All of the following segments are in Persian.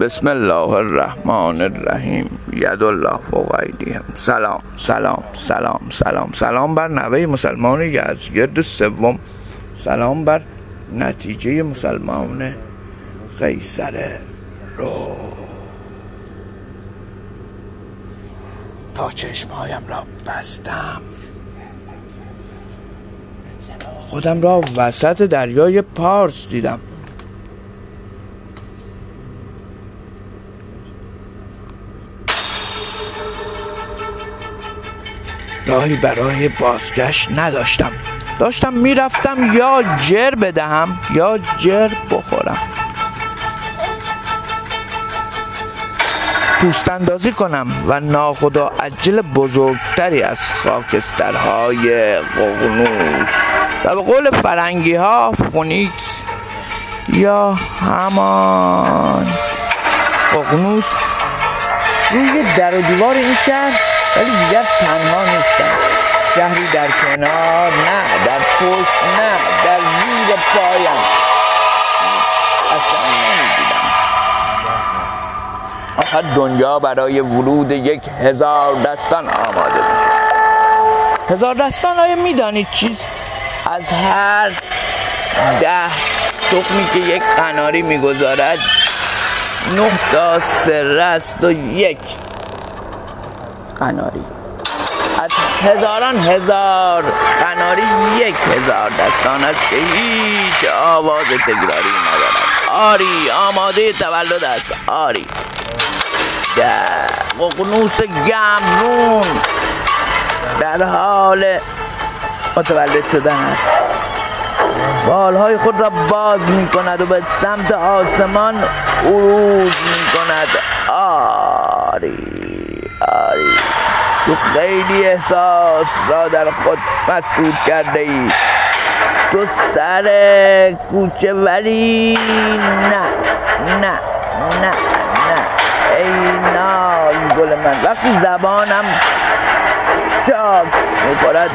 بسم الله الرحمن الرحیم ید الله فوق ایدیهم سلام سلام سلام سلام سلام بر نوه مسلمان یزگرد سوم سلام بر نتیجه مسلمان قیصر رو تا چشمهایم را بستم خودم را وسط دریای پارس دیدم راهی برای بازگشت نداشتم. داشتم می‌رفتم یا جر بدهم یا جر بخورم. پوست اندازی کنم و ناخدا عجل بزرگتری از خاکسترهای ققنوس و به قول فرنگی ها phoenix یا همان. ققنوس روی در و دیوار این شهر ولی دیگر تنها نیستم. شهری در کنار نه در پشت نه در زیر پایم. اصلا آخر دنیا برای ورود یک هزار دستان آماده میشه. هزار دستان آیا می‌دانید چیست از هر ده تخمی که یک قناری می‌گذارد نه تا است و یک. قناری. از هزاران هزار قناری یک هزار. دستان است که هیچ آواز تکراری ندارد. آری آماده تولد است. آری. در ققنوس گمرون در حال متولد شدن است. بالهای خود را باز می کند و به سمت آسمان عروج می کند آری آری. تو خیلی احساس را در خود مسدود کرده ای تو سر کوچه ولی نه نه نه نه. ای ناز گل من وقتی زبانم چاک می‌خورد.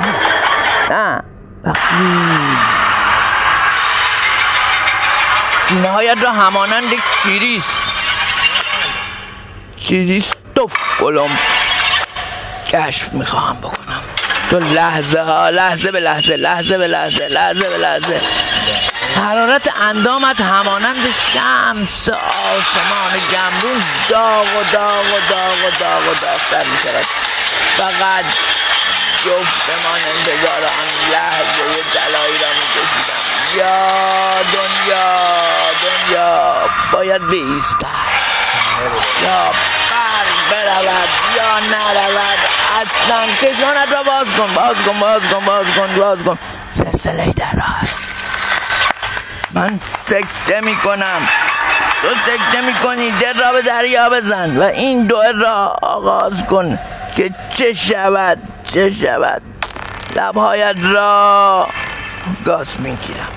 نه وقتی سینه هایت را همانند کیریس توف گلم کشف می‌خواهم بکنم. تو لحظه ها لحظه به لحظه لحظه به لحظه لحظه به لحظه. حرارت اندامت همانند شمس آسمان گمرون داغ و داغ و داغ و داغ و داغتر می شود فقط جفتمان انتظار آن لحظه دلایی را می کشیدم یا دنیا! دنیا باید بیستد؟ یا بر برود یا نرود؟ اصلا چشمانت را باز کن باز کن باز کن باز کن باز کن. سلسله در من سکته می کنم تو سکته می کنی دل را به دریا بزن و این دوه را آغاز کن که چه شود چه شود. لبهایت را گاز می گیرم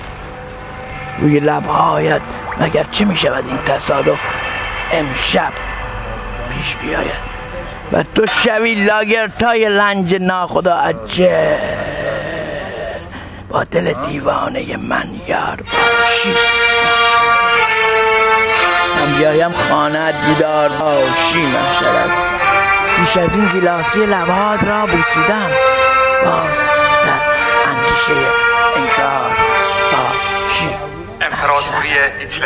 روی لبهایت مگر چه می شود این تصادف امشب پیش بیاید؟ و تو شوی لاگرتای لنج ناخدا عجل با دل دیوانه من یار باشی. من بیایم خانت بیدار باشی محشر است. پیش از این گیلاسی لبهات را بوسیدم. Osprey iets